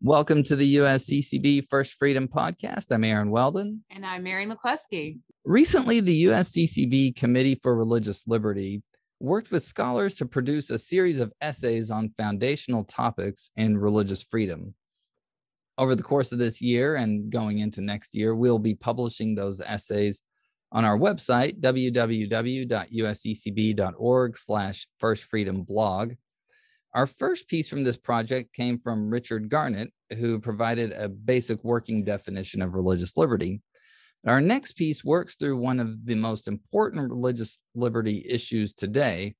Welcome to the USCCB First Freedom Podcast. I'm Aaron Weldon. And I'm Mary McCluskey. Recently, the USCCB Committee for Religious Liberty worked with scholars to produce a series of essays on foundational topics in religious freedom. Over the course of this year and going into next year, we'll be publishing those essays on our website, www.usccb.org slash firstfreedomblog. Our first piece from this project came from Richard Garnett, who provided a basic working definition of religious liberty. Our next piece works through one of the most important religious liberty issues today.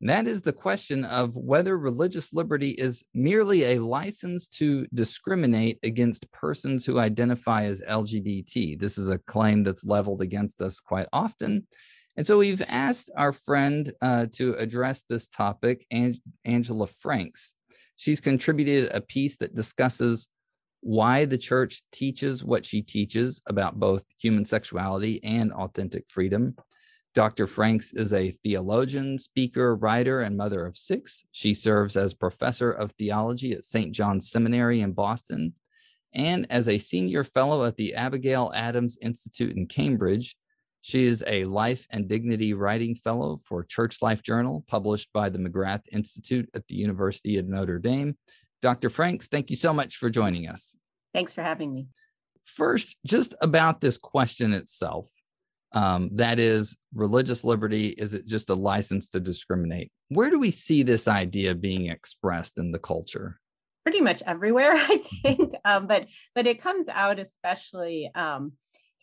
And that is the question of whether religious liberty is merely a license to discriminate against persons who identify as LGBT. This is a claim that's leveled against us quite often. And so we've asked our friend uh, to address this topic, Ang- Angela Franks. She's contributed a piece that discusses why the church teaches what she teaches about both human sexuality and authentic freedom. Dr. Franks is a theologian, speaker, writer, and mother of six. She serves as professor of theology at St. John's Seminary in Boston and as a senior fellow at the Abigail Adams Institute in Cambridge. She is a Life and Dignity Writing Fellow for Church Life Journal, published by the McGrath Institute at the University of Notre Dame. Dr. Franks, thank you so much for joining us. Thanks for having me. First, just about this question itself um, that is, religious liberty is it just a license to discriminate? Where do we see this idea being expressed in the culture? Pretty much everywhere, I think. Um, but but it comes out especially um,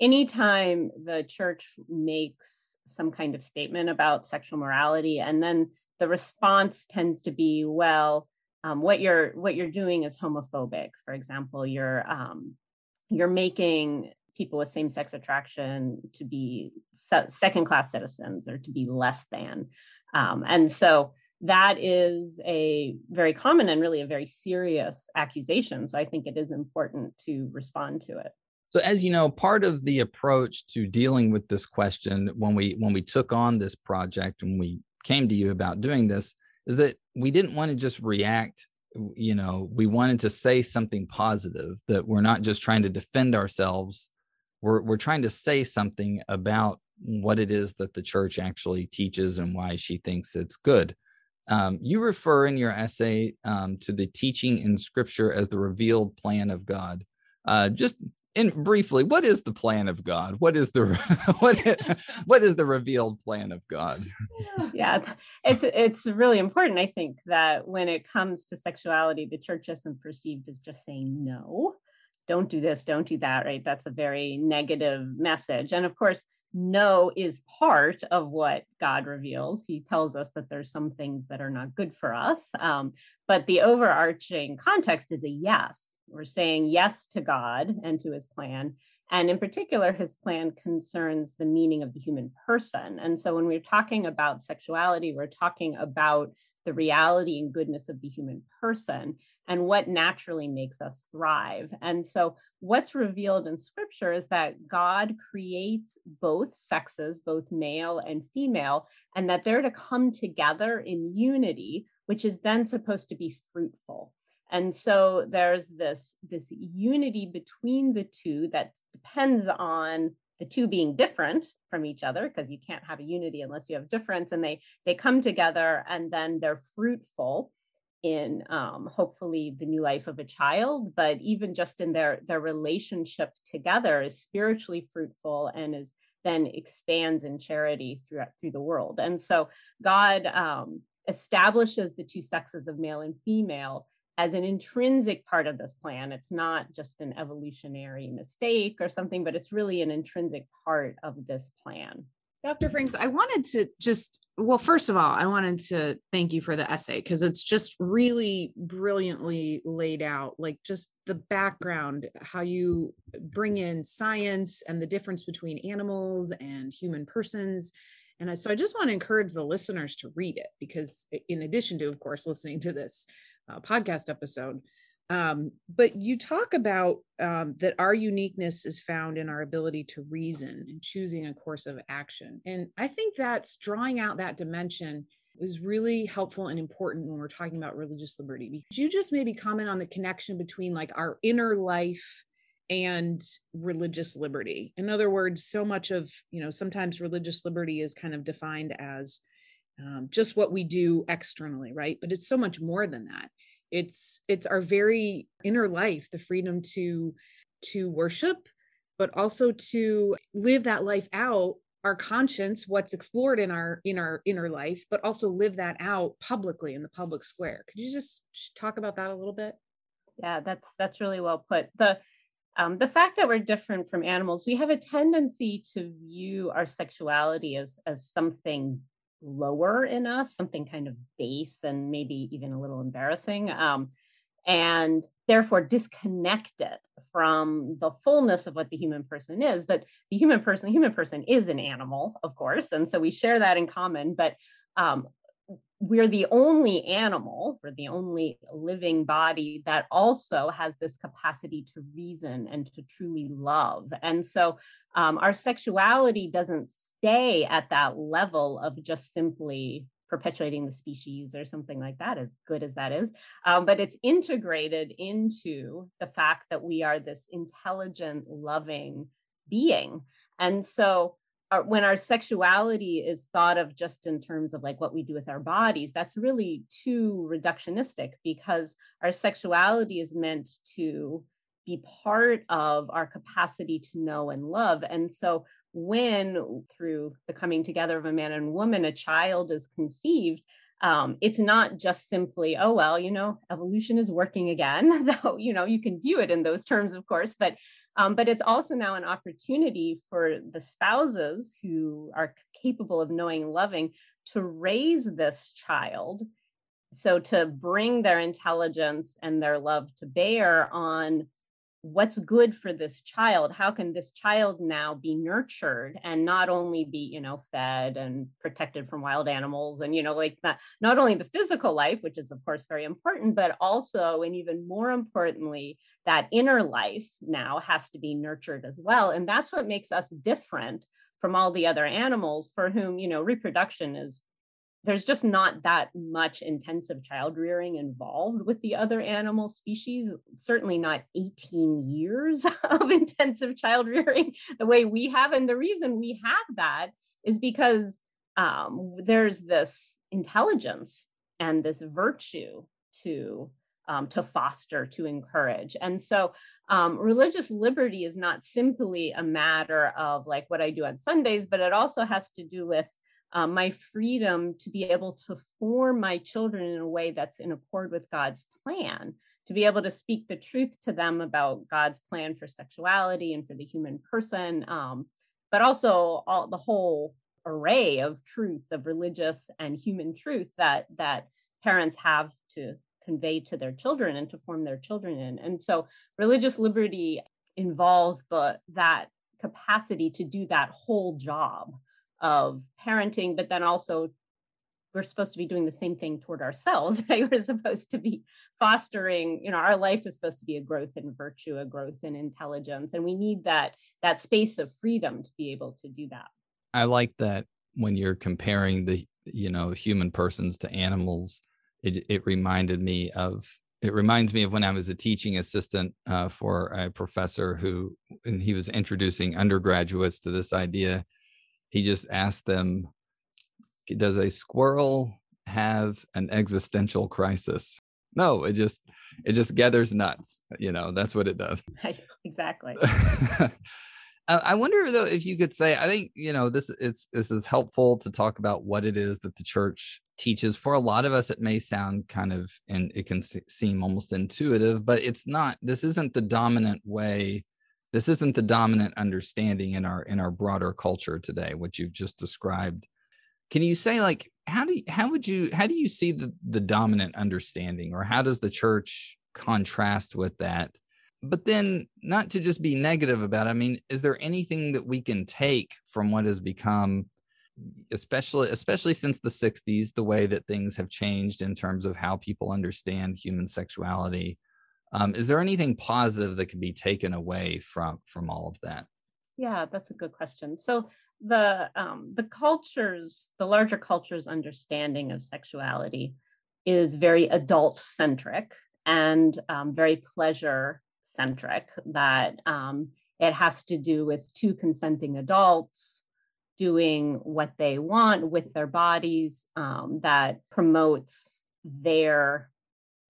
anytime the church makes some kind of statement about sexual morality, and then the response tends to be, well, um, what you're what you're doing is homophobic. For example, you're um, you're making people with same-sex attraction to be se- second-class citizens or to be less than, um, and so that is a very common and really a very serious accusation. So I think it is important to respond to it. So as you know, part of the approach to dealing with this question when we when we took on this project and we came to you about doing this is that we didn't want to just react you know we wanted to say something positive that we're not just trying to defend ourselves we're we're trying to say something about what it is that the church actually teaches and why she thinks it's good um, you refer in your essay um, to the teaching in scripture as the revealed plan of god uh, just in briefly, what is the plan of God? What is the what what is the revealed plan of God? Yeah, it's it's really important. I think that when it comes to sexuality, the church isn't perceived as just saying no, don't do this, don't do that. Right? That's a very negative message. And of course, no is part of what God reveals. He tells us that there's some things that are not good for us, um, but the overarching context is a yes we're saying yes to God and to his plan. And in particular, his plan concerns the meaning of the human person. And so when we're talking about sexuality, we're talking about the reality and goodness of the human person and what naturally makes us thrive. And so, what's revealed in scripture is that God creates both sexes, both male and female, and that they're to come together in unity, which is then supposed to be fruitful and so there's this this unity between the two that depends on the two being different from each other because you can't have a unity unless you have difference and they they come together and then they're fruitful in um, hopefully the new life of a child but even just in their their relationship together is spiritually fruitful and is then expands in charity throughout through the world and so god um, establishes the two sexes of male and female as an intrinsic part of this plan. It's not just an evolutionary mistake or something, but it's really an intrinsic part of this plan. Dr. Franks, I wanted to just, well, first of all, I wanted to thank you for the essay because it's just really brilliantly laid out, like just the background, how you bring in science and the difference between animals and human persons. And so I just want to encourage the listeners to read it because, in addition to, of course, listening to this uh, podcast episode. Um, but you talk about um, that our uniqueness is found in our ability to reason and choosing a course of action. And I think that's drawing out that dimension is really helpful and important when we're talking about religious liberty. Could you just maybe comment on the connection between like our inner life and religious liberty? In other words, so much of, you know, sometimes religious liberty is kind of defined as um, just what we do externally, right? But it's so much more than that. It's it's our very inner life, the freedom to to worship, but also to live that life out our conscience what's explored in our in our inner life but also live that out publicly in the public square. Could you just talk about that a little bit? Yeah that's that's really well put. The um, the fact that we're different from animals we have a tendency to view our sexuality as as something lower in us something kind of base and maybe even a little embarrassing um, and therefore disconnected from the fullness of what the human person is. But the human person the human person is an animal of course and so we share that in common but um, we're the only animal we're the only living body that also has this capacity to reason and to truly love and so um, our sexuality doesn't stay at that level of just simply perpetuating the species or something like that, as good as that is. Um, but it's integrated into the fact that we are this intelligent, loving being. And so our, when our sexuality is thought of just in terms of like what we do with our bodies, that's really too reductionistic because our sexuality is meant to be part of our capacity to know and love. And so when through the coming together of a man and woman a child is conceived um, it's not just simply oh well you know evolution is working again though you know you can view it in those terms of course but um, but it's also now an opportunity for the spouses who are capable of knowing loving to raise this child so to bring their intelligence and their love to bear on what's good for this child? How can this child now be nurtured and not only be you know fed and protected from wild animals and you know like that not only the physical life which is of course very important but also and even more importantly that inner life now has to be nurtured as well. And that's what makes us different from all the other animals for whom you know reproduction is there's just not that much intensive child rearing involved with the other animal species certainly not 18 years of intensive child rearing. The way we have and the reason we have that is because um, there's this intelligence and this virtue to um, to foster to encourage. And so um, religious liberty is not simply a matter of like what i do on sundays but it also has to do with um, my freedom to be able to form my children in a way that's in accord with God's plan, to be able to speak the truth to them about God's plan for sexuality and for the human person, um, but also all the whole array of truth of religious and human truth that that parents have to convey to their children and to form their children in. And so religious liberty involves the that capacity to do that whole job of parenting, but then also we're supposed to be doing the same thing toward ourselves, right? We're supposed to be fostering, you know, our life is supposed to be a growth in virtue, a growth in intelligence, and we need that that space of freedom to be able to do that. I like that when you're comparing the, you know, human persons to animals, it it reminded me of it reminds me of when I was a teaching assistant uh, for a professor who, and he was introducing undergraduates to this idea he just asked them does a squirrel have an existential crisis? No it just it just gathers nuts you know that's what it does. Exactly. I wonder though if you could say i think you know this it's this is helpful to talk about what it is that the church teaches. For a lot of us it may sound kind of and it can seem almost intuitive but it's not this isn't the dominant way this isn't the dominant understanding in our in our broader culture today what you've just described. Can you say like how do you, how would you how do you see the the dominant understanding or how does the church contrast with that? But then not to just be negative about it, i mean is there anything that we can take from what has become especially especially since the 60s the way that things have changed in terms of how people understand human sexuality um, is there anything positive that can be taken away from from all of that? Yeah, that's a good question. So the um, the cultures, the larger culture's understanding of sexuality is very adult centric and um, very pleasure centric. That um, it has to do with two consenting adults doing what they want with their bodies um, that promotes their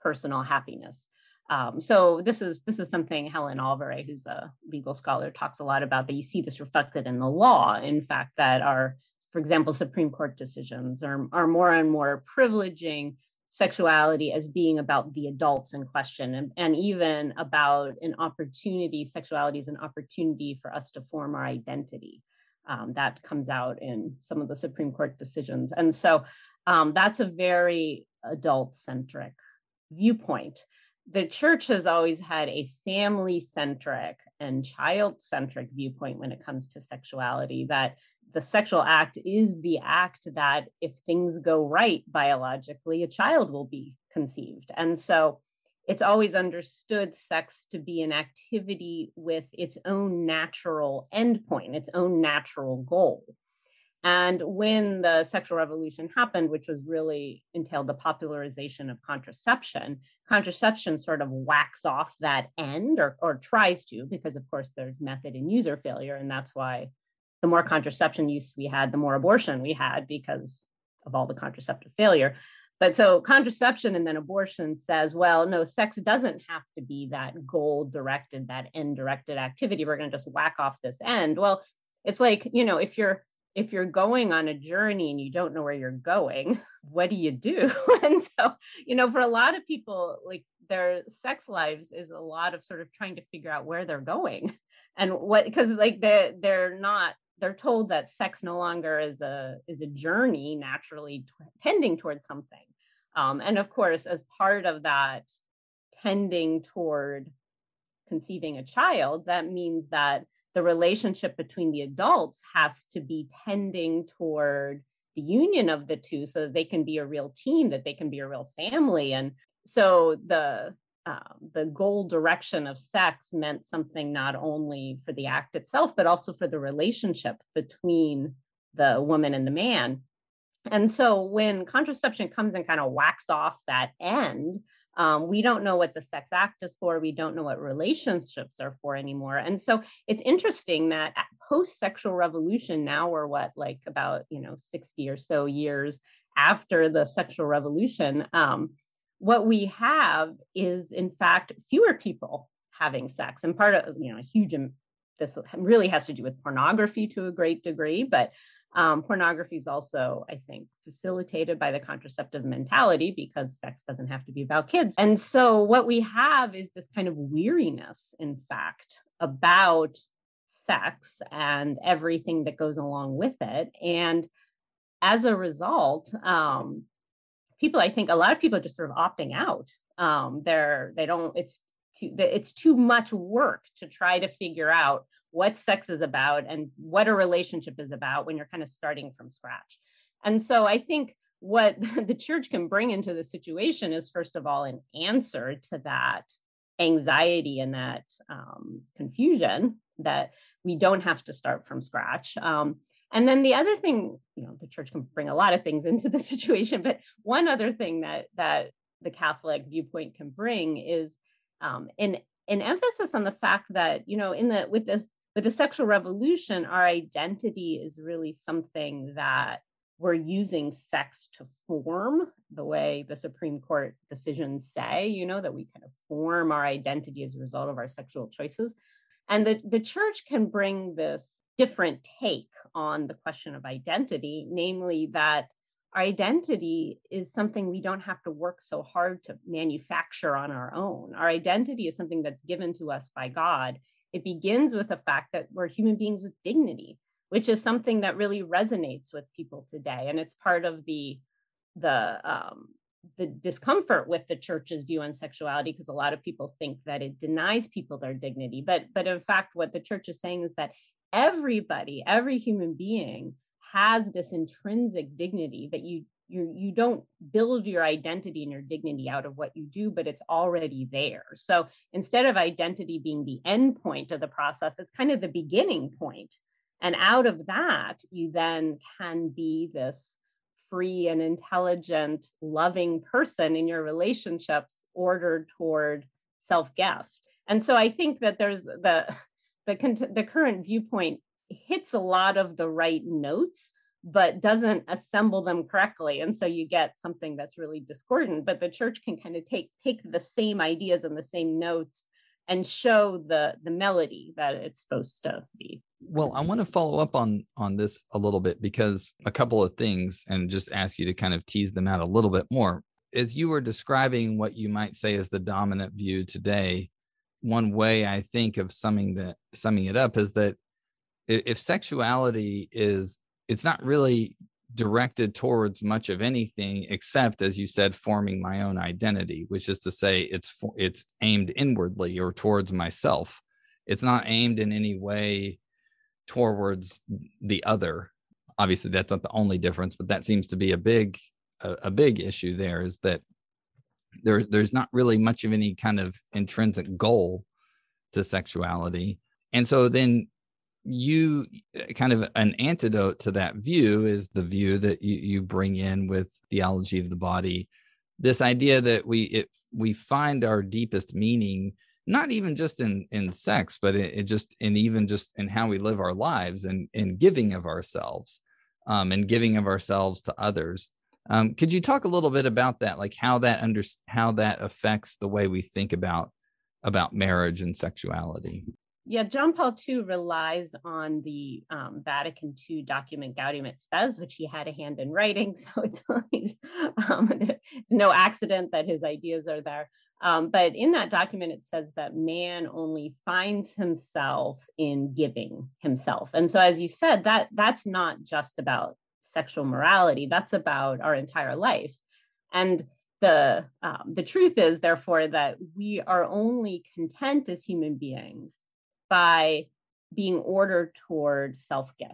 personal happiness. Um, so this is this is something Helen Alvaré, who's a legal scholar, talks a lot about. That you see this reflected in the law. In fact, that our, for example, Supreme Court decisions are are more and more privileging sexuality as being about the adults in question, and, and even about an opportunity. Sexuality is an opportunity for us to form our identity. Um, that comes out in some of the Supreme Court decisions, and so um, that's a very adult centric viewpoint the church has always had a family centric and child centric viewpoint when it comes to sexuality that the sexual act is the act that if things go right biologically a child will be conceived. And so it's always understood sex to be an activity with its own natural endpoint its own natural goal and when the sexual revolution happened, which was really entailed the popularization of contraception, contraception sort of whacks off that end or, or tries to, because of course there's method and user failure. And that's why the more contraception use we had, the more abortion we had because of all the contraceptive failure. But so contraception and then abortion says, well, no, sex doesn't have to be that goal directed, that end directed activity. We're going to just whack off this end. Well, it's like, you know, if you're if you're going on a journey and you don't know where you're going, what do you do? and so, you know, for a lot of people, like their sex lives is a lot of sort of trying to figure out where they're going and what because like they they're not they're told that sex no longer is a is a journey naturally t- tending towards something. Um, and of course, as part of that tending toward conceiving a child, that means that the relationship between the adults has to be tending toward the union of the two so that they can be a real team that they can be a real family. And so the uh, the goal direction of sex meant something not only for the act itself but also for the relationship between the woman and the man. And so when contraception comes and kind of whacks off that end um, we don't know what the sex act is for. We don't know what relationships are for anymore. And so it's interesting that post sexual revolution, now we're what, like about, you know, 60 or so years after the sexual revolution, um, what we have is, in fact, fewer people having sex. And part of, you know, a huge, this really has to do with pornography to a great degree, but um, pornography is also, I think, facilitated by the contraceptive mentality because sex doesn't have to be about kids. And so, what we have is this kind of weariness, in fact, about sex and everything that goes along with it. And as a result, um, people, I think a lot of people are just sort of opting out. Um, they're, they don't, it's too, it's too much work to try to figure out what sex is about and what a relationship is about when you're kind of starting from scratch. And so I think what the church can bring into the situation is, first of all, an answer to that anxiety and that um, confusion that we don't have to start from scratch. Um, and then the other thing, you know, the church can bring a lot of things into the situation, but one other thing that that the Catholic viewpoint can bring is um, an an emphasis on the fact that you know in the with the with the sexual revolution, our identity is really something that we're using sex to form the way the Supreme Court decisions say, you know, that we kind of form our identity as a result of our sexual choices. And the, the church can bring this different take on the question of identity, namely that our identity is something we don't have to work so hard to manufacture on our own. Our identity is something that's given to us by God it begins with the fact that we're human beings with dignity, which is something that really resonates with people today. And it's part of the the um, the discomfort with the church's view on sexuality because a lot of people think that it denies people their dignity but but in fact what the church is saying is that everybody every human being has this intrinsic dignity that you you you don't build your identity and your dignity out of what you do but it's already there so instead of identity being the end point of the process it's kind of the beginning point And out of that, you then can be this free and intelligent, loving person in your relationships ordered toward self gift. And so I think that there's the the, the current viewpoint hits a lot of the right notes but doesn't assemble them correctly. And so you get something that's really discordant but the church can kind of take take the same ideas and the same notes and show the the melody that it's supposed to be. Well i want to follow up on on this a little bit because a couple of things and just ask you to kind of tease them out a little bit more. As you were describing what you might say is the dominant view today one way i think of summing that summing it up is that if sexuality is it's not really directed towards much of anything except as you said forming my own identity which is to say it's it's aimed inwardly or towards myself. It's not aimed in any way towards the other. Obviously that's not the only difference but that seems to be a big a, a big issue there is that there there's not really much of any kind of intrinsic goal to sexuality. And so then you uh, kind of an antidote to that view is the view that you, you bring in with theology of the body. This idea that we if we find our deepest meaning not even just in in sex but it, it just in even just in how we live our lives and in giving of ourselves um, and giving of ourselves to others. Um, could you talk a little bit about that? Like how that under how that affects the way we think about about marriage and sexuality yeah, John Paul II relies on the um, Vatican II document Gaudium et Spes, which he had a hand in writing. So it's, um, it's no accident that his ideas are there. Um, but in that document, it says that man only finds himself in giving himself. And so, as you said, that that's not just about sexual morality. That's about our entire life. And the um, the truth is, therefore, that we are only content as human beings by being ordered toward self gift.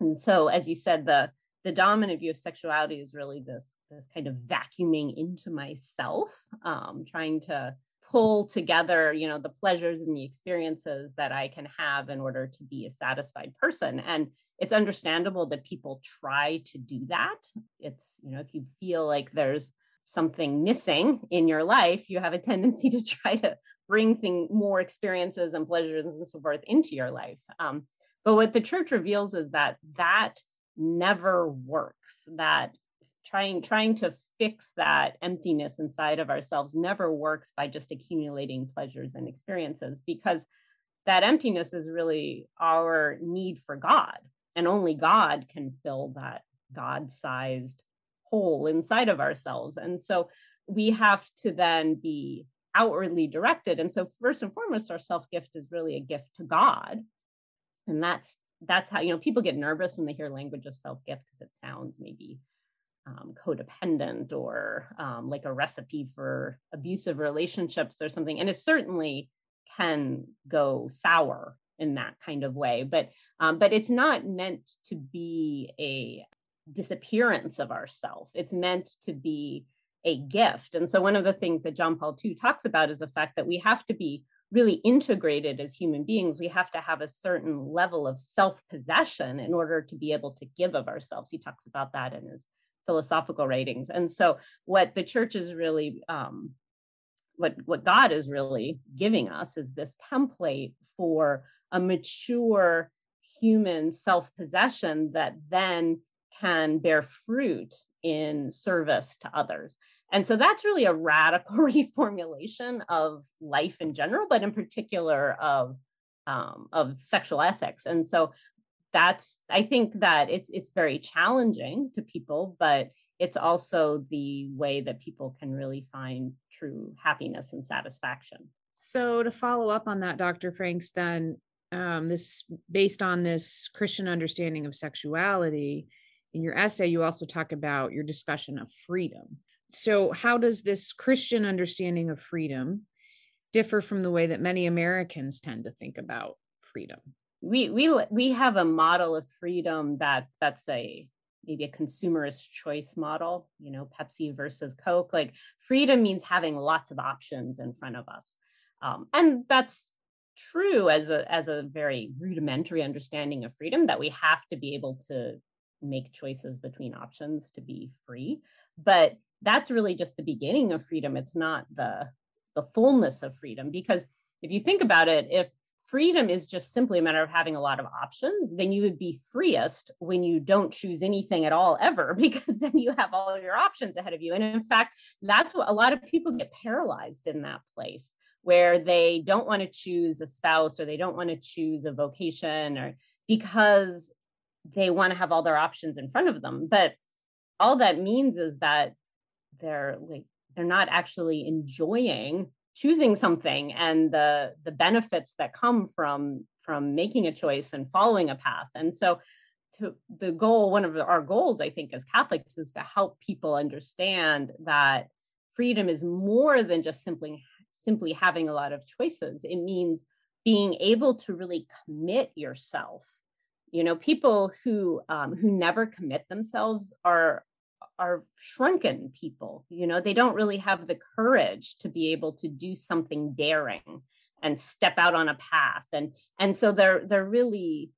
And so, as you said, the the dominant view of sexuality is really this this kind of vacuuming into myself, um, trying to pull together, you know, the pleasures and the experiences that I can have in order to be a satisfied person. And it's understandable that people try to do that. It's, you know, if you feel like there's something missing in your life, you have a tendency to try to bring thing, more experiences and pleasures and so forth into your life. Um, but what the church reveals is that that never works. That trying trying to fix that emptiness inside of ourselves never works by just accumulating pleasures and experiences because that emptiness is really our need for God, and only God can fill that God-sized hole inside of ourselves. And so we have to then be outwardly directed. And so first and foremost, our self-gift is really a gift to God. And that's that's how, you know, people get nervous when they hear language of self-gift because it sounds maybe um, codependent or um, like a recipe for abusive relationships or something. And it certainly can go sour in that kind of way. But um, but it's not meant to be a disappearance of ourself. It's meant to be a gift. And so one of the things that John Paul II talks about is the fact that we have to be really integrated as human beings. We have to have a certain level of self-possession in order to be able to give of ourselves. He talks about that in his philosophical writings. And so what the church is really um, what, what God is really giving us is this template for a mature human self-possession that then can bear fruit in service to others. And so that's really a radical reformulation of life in general, but in particular of um, of sexual ethics. And so that's I think that it's it's very challenging to people, but it's also the way that people can really find true happiness and satisfaction. So to follow up on that, Dr. Franks, then um, this based on this Christian understanding of sexuality, in your essay, you also talk about your discussion of freedom. So, how does this Christian understanding of freedom differ from the way that many Americans tend to think about freedom? We we we have a model of freedom that that's a maybe a consumerist choice model, you know, Pepsi versus Coke. Like freedom means having lots of options in front of us. Um, and that's true as a as a very rudimentary understanding of freedom that we have to be able to make choices between options to be free. But that's really just the beginning of freedom. It's not the the fullness of freedom. Because if you think about it if freedom is just simply a matter of having a lot of options then you would be freest when you don't choose anything at all ever because then you have all of your options ahead of you. And in fact that's what a lot of people get paralyzed in that place where they don't want to choose a spouse or they don't want to choose a vocation or because they want to have all their options in front of them. But all that means is that they're like they're not actually enjoying choosing something and the the benefits that come from from making a choice and following a path. And so to the goal one of our goals i think as catholics is to help people understand that freedom is more than just simply simply having a lot of choices. It means being able to really commit yourself you know people who um, who never commit themselves are are shrunken people you know they don't really have the courage to be able to do something daring and step out on a path. And and so they're they're really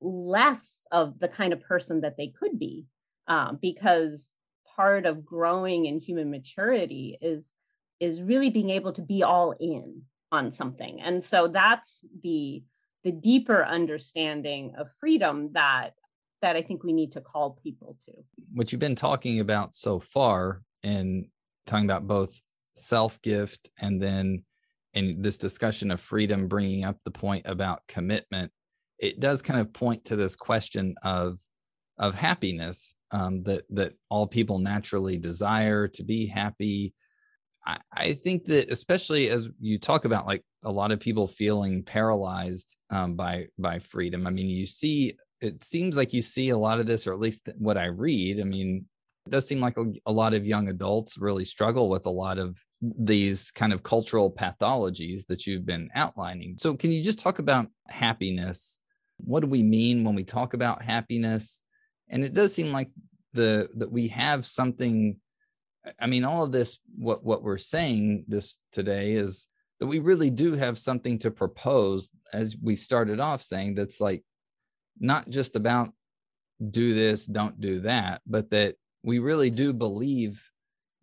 less of the kind of person that they could be um, because part of growing in human maturity is is really being able to be all in on something. And so that's the the deeper understanding of freedom that that I think we need to call people to. What you've been talking about so far and talking about both self gift and then in this discussion of freedom, bringing up the point about commitment, it does kind of point to this question of of happiness um, that that all people naturally desire to be happy. I, think that especially as you talk about like a lot of people feeling paralyzed um, by by freedom. I mean, you see it seems like you see a lot of this, or at least what I read. I mean, it does seem like a, a, lot of young adults really struggle with a lot of these kind of cultural pathologies that you've been outlining. So, can you just talk about happiness? What do we mean when we talk about happiness? And it does seem like the that we have something. I mean, all of this, what what we're saying this today is that we really do have something to propose, as we started off saying. That's like not just about do this, don't do that, but that we really do believe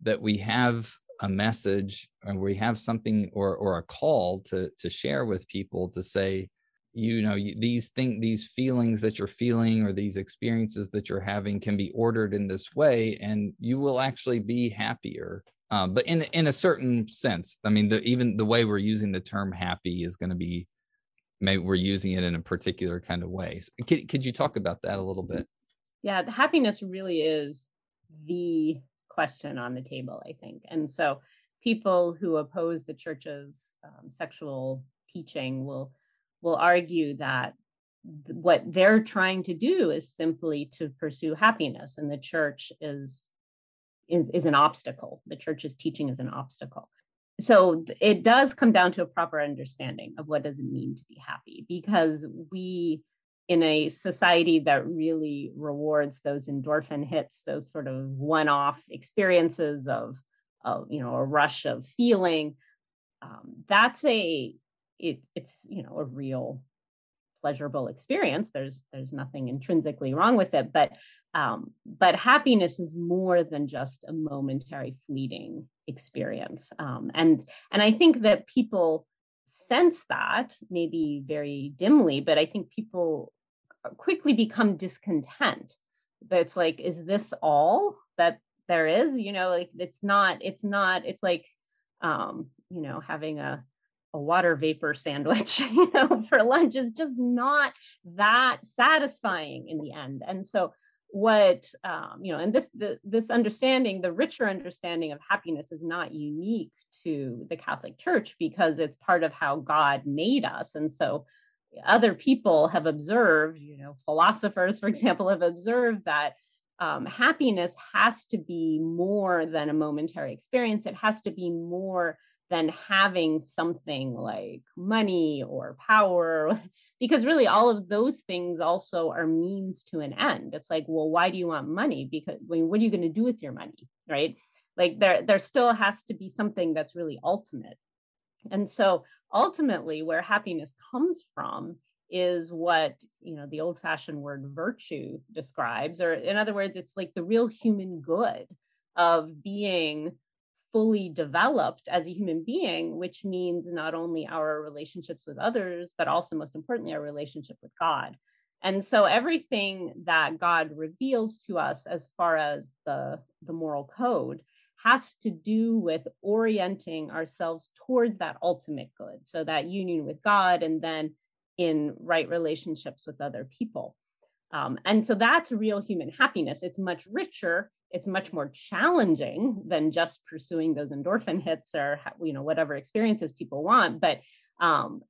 that we have a message and we have something or or a call to to share with people to say you know you, these thing these feelings that you're feeling or these experiences that you're having can be ordered in this way and you will actually be happier uh, but in in a certain sense i mean the, even the way we're using the term happy is going to be maybe we're using it in a particular kind of way. So could, could you talk about that a little bit? Yeah, happiness really is the question on the table, I think. And so people who oppose the church's um, sexual teaching will will argue that th- what they're trying to do is simply to pursue happiness and the church is is, is an obstacle. The church's teaching is an obstacle. So it does come down to a proper understanding of what does it mean to be happy because we in a society that really rewards those endorphin hits those sort of one-off experiences of, of you know a rush of feeling um, that's a it, it's you know a real pleasurable experience. There's there's nothing intrinsically wrong with it but um, but happiness is more than just a momentary fleeting experience. Um, and and i think that people sense that maybe very dimly but i think people quickly become discontent. That it's like is this all that there is? You know like it's not it's not it's like um you know having a a water vapor sandwich you know for lunch is just not that satisfying in the end. And so what um, you know and this the, this understanding the richer understanding of happiness is not unique to the catholic church because it's part of how god made us. And so other people have observed you know philosophers for example have observed that um, happiness has to be more than a momentary experience. It has to be more than having something like money or power because really all of those things also are means to an end. It's like well why do you want money? Because what are you going to do with your money right? Like there there still has to be something that's really ultimate. And so ultimately, where happiness comes from is what you know the old fashioned word virtue describes or in other words it's like the real human good of being fully developed as a human being which means not only our relationships with others but also most importantly our relationship with god and so everything that god reveals to us as far as the the moral code has to do with orienting ourselves towards that ultimate good so that union with god and then in right relationships with other people. Um, and so that's real human happiness. It's much richer. It's much more challenging than just pursuing those endorphin hits or you know whatever experiences people want. But um,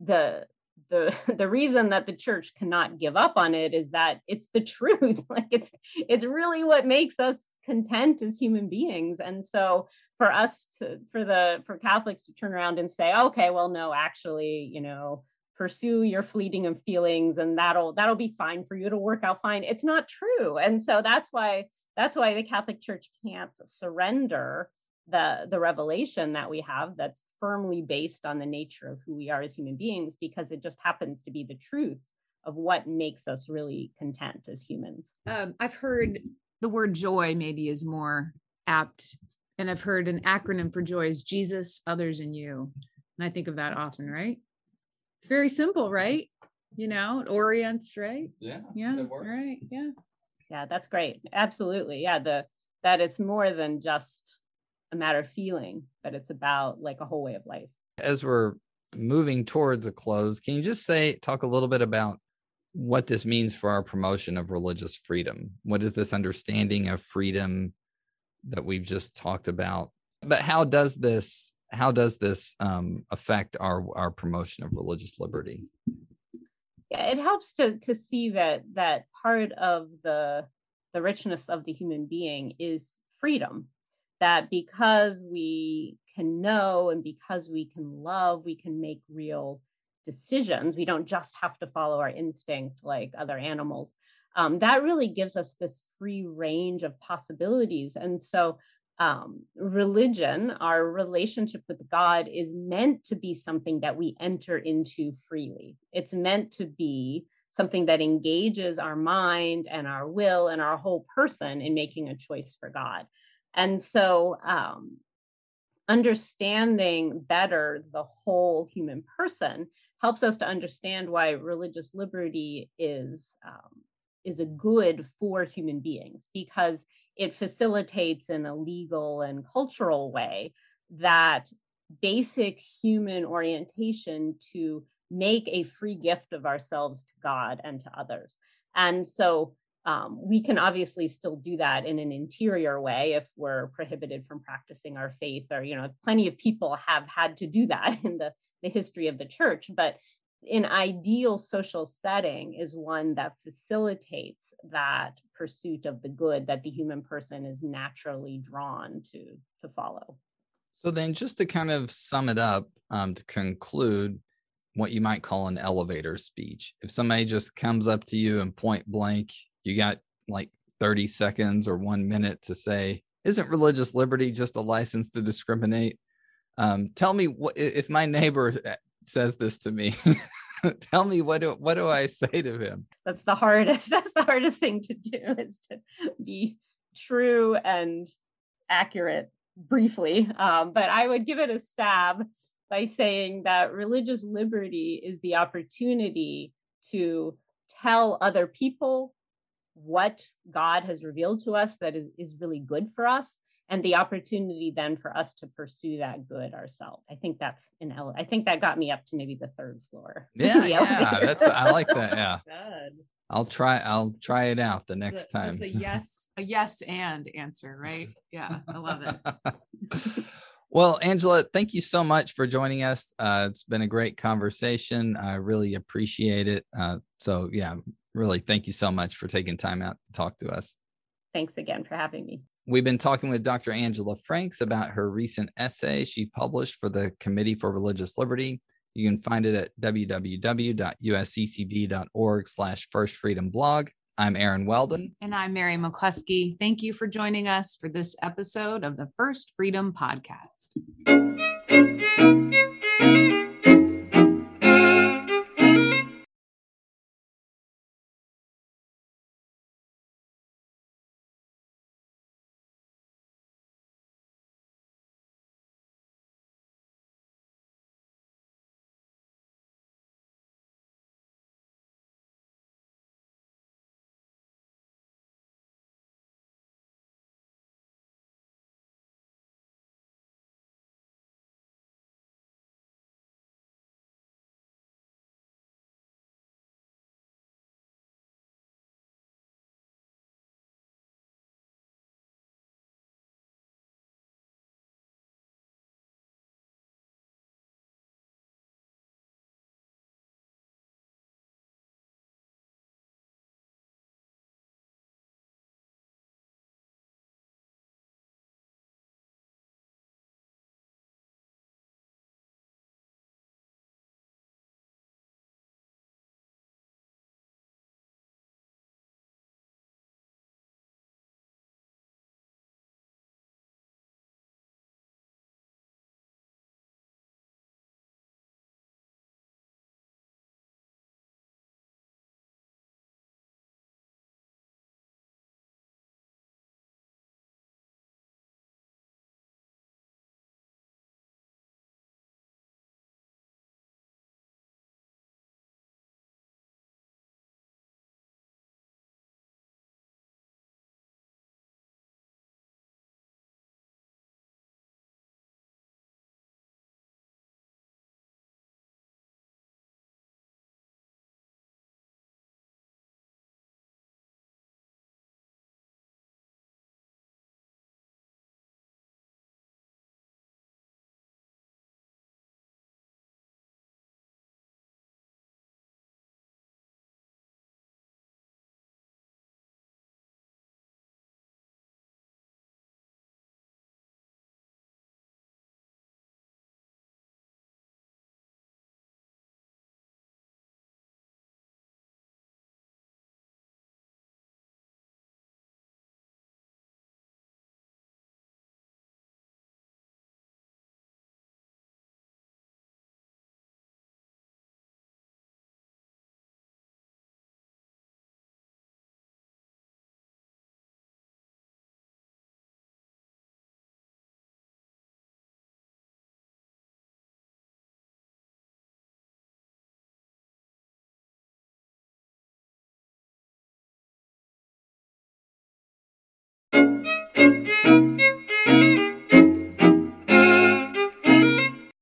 the the the reason that the church cannot give up on it is that it's the truth. like it's it's really what makes us content as human beings. And so for us to for the for Catholics to turn around and say, okay, well, no, actually, you know, pursue your fleeting of feelings and that'll that'll be fine for you it'll work out fine it's not true and so that's why that's why the catholic church can't surrender the the revelation that we have that's firmly based on the nature of who we are as human beings because it just happens to be the truth of what makes us really content as humans um, i've heard the word joy maybe is more apt and i've heard an acronym for joy is jesus others and you and i think of that often right it's very simple, right? You know, it orients, right? Yeah. Yeah. Right. Yeah. Yeah, that's great. Absolutely. Yeah. The that it's more than just a matter of feeling, but it's about like a whole way of life. As we're moving towards a close, can you just say talk a little bit about what this means for our promotion of religious freedom? What is this understanding of freedom that we've just talked about? But how does this how does this um, affect our our promotion of religious liberty? Yeah, it helps to to see that that part of the the richness of the human being is freedom. That because we can know and because we can love, we can make real decisions. We don't just have to follow our instinct like other animals. Um, that really gives us this free range of possibilities. And so um, religion, our relationship with God, is meant to be something that we enter into freely. It's meant to be something that engages our mind and our will and our whole person in making a choice for God. And so, um, understanding better the whole human person helps us to understand why religious liberty is um, is a good for human beings because it facilitates in a legal and cultural way that basic human orientation to make a free gift of ourselves to God and to others. And so um, we can obviously still do that in an interior way if we're prohibited from practicing our faith, or, you know, plenty of people have had to do that in the, the history of the church. But an ideal social setting is one that facilitates that pursuit of the good that the human person is naturally drawn to to follow. So then just to kind of sum it up um, to conclude what you might call an elevator speech if somebody just comes up to you and point blank you got like 30 seconds or one minute to say isn't religious liberty just a license to discriminate? Um, tell me what if my neighbor uh, says this to me. Tell me what do what do i say to him? That's the hardest that's the hardest thing to do is to be true and accurate briefly. Um, but i would give it a stab by saying that religious liberty is the opportunity to tell other people what god has revealed to us that is, is really good for us and the opportunity then for us to pursue that good ourselves. I think that's an ele- I think that got me up to maybe the third floor. Yeah, yeah, that's I like that. Yeah. I'll try I'll try it out the next it's a, time. It's a yes, a yes and answer, right? Yeah, I love it. well, Angela, thank you so much for joining us. Uh, it's been a great conversation. I really appreciate it. Uh, so yeah, really thank you so much for taking time out to talk to us. Thanks again for having me. We've been talking with Dr. Angela Franks about her recent essay she published for the Committee for Religious Liberty. You can find it at www.usccb.org slash first freedom blog. I'm Aaron Weldon. And I'm Mary McCluskey. Thank you for joining us for this episode of the First Freedom Podcast. Música